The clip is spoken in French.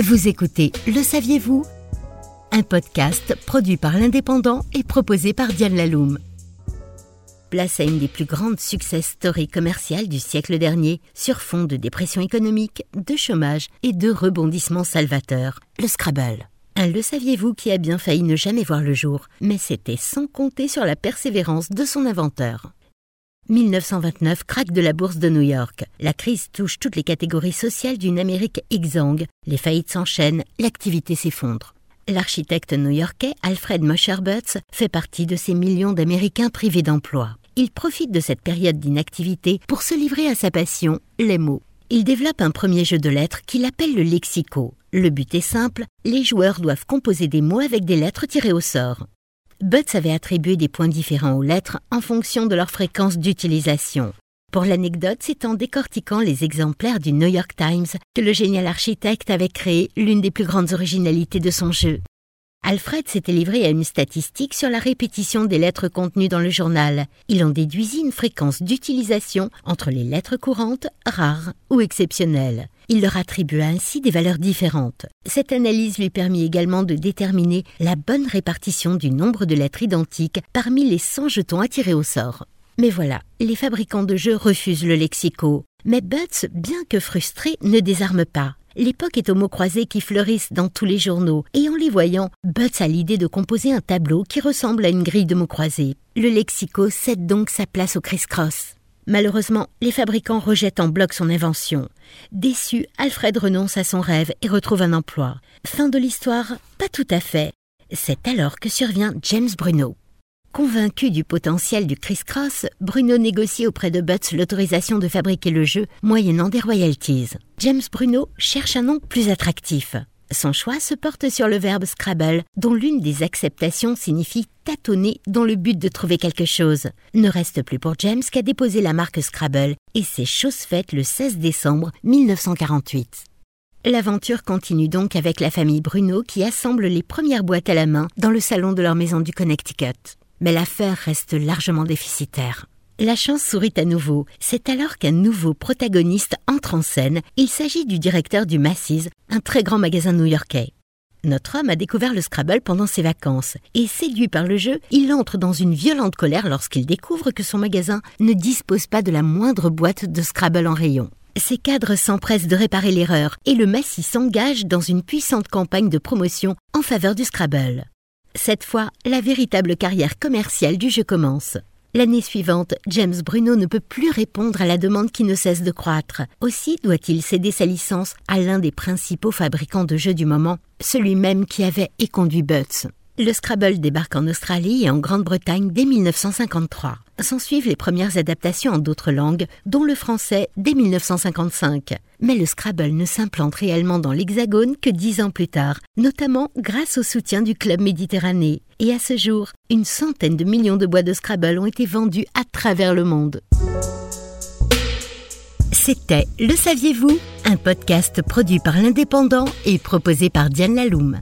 Vous écoutez Le saviez-vous? Un podcast produit par l'Indépendant et proposé par Diane Laloum. Place à une des plus grandes success stories commerciales du siècle dernier sur fond de dépression économique, de chômage et de rebondissements salvateurs, le Scrabble. Un le saviez-vous qui a bien failli ne jamais voir le jour, mais c'était sans compter sur la persévérance de son inventeur. 1929, craque de la bourse de New York. La crise touche toutes les catégories sociales d'une Amérique exsangue. Les faillites s'enchaînent, l'activité s'effondre. L'architecte new-yorkais Alfred Mosher Butts fait partie de ces millions d'Américains privés d'emploi. Il profite de cette période d'inactivité pour se livrer à sa passion, les mots. Il développe un premier jeu de lettres qu'il appelle le lexico. Le but est simple, les joueurs doivent composer des mots avec des lettres tirées au sort. Butts avait attribué des points différents aux lettres en fonction de leur fréquence d'utilisation. Pour l'anecdote, c'est en décortiquant les exemplaires du New York Times que le génial architecte avait créé l'une des plus grandes originalités de son jeu. Alfred s'était livré à une statistique sur la répétition des lettres contenues dans le journal. Il en déduisit une fréquence d'utilisation entre les lettres courantes, rares ou exceptionnelles. Il leur attribua ainsi des valeurs différentes. Cette analyse lui permit également de déterminer la bonne répartition du nombre de lettres identiques parmi les 100 jetons attirés au sort. Mais voilà, les fabricants de jeux refusent le lexico. Mais Butts, bien que frustré, ne désarme pas. L'époque est aux mots croisés qui fleurissent dans tous les journaux, et en les voyant, Butts a l'idée de composer un tableau qui ressemble à une grille de mots croisés. Le lexico cède donc sa place au criss-cross. Malheureusement, les fabricants rejettent en bloc son invention. Déçu, Alfred renonce à son rêve et retrouve un emploi. Fin de l'histoire Pas tout à fait. C'est alors que survient James Bruno. Convaincu du potentiel du criss-cross, Bruno négocie auprès de Butts l'autorisation de fabriquer le jeu moyennant des royalties. James Bruno cherche un nom plus attractif. Son choix se porte sur le verbe Scrabble, dont l'une des acceptations signifie tâtonner dans le but de trouver quelque chose. Ne reste plus pour James qu'à déposer la marque Scrabble, et c'est chose faite le 16 décembre 1948. L'aventure continue donc avec la famille Bruno qui assemble les premières boîtes à la main dans le salon de leur maison du Connecticut. Mais l'affaire reste largement déficitaire. La chance sourit à nouveau. C'est alors qu'un nouveau protagoniste entre en scène. Il s'agit du directeur du Macy's, un très grand magasin new-yorkais. Notre homme a découvert le Scrabble pendant ses vacances, et séduit par le jeu, il entre dans une violente colère lorsqu'il découvre que son magasin ne dispose pas de la moindre boîte de Scrabble en rayon. Ses cadres s'empressent de réparer l'erreur, et le Massy s'engage dans une puissante campagne de promotion en faveur du Scrabble. Cette fois, la véritable carrière commerciale du jeu commence. L'année suivante, James Bruno ne peut plus répondre à la demande qui ne cesse de croître. Aussi doit-il céder sa licence à l'un des principaux fabricants de jeux du moment, celui même qui avait éconduit Butts. Le Scrabble débarque en Australie et en Grande-Bretagne dès 1953. S'ensuivent les premières adaptations en d'autres langues, dont le français dès 1955. Mais le Scrabble ne s'implante réellement dans l'Hexagone que dix ans plus tard, notamment grâce au soutien du Club Méditerranée. Et à ce jour, une centaine de millions de boîtes de Scrabble ont été vendues à travers le monde. C'était Le Saviez-vous? Un podcast produit par l'Indépendant et proposé par Diane Laloum.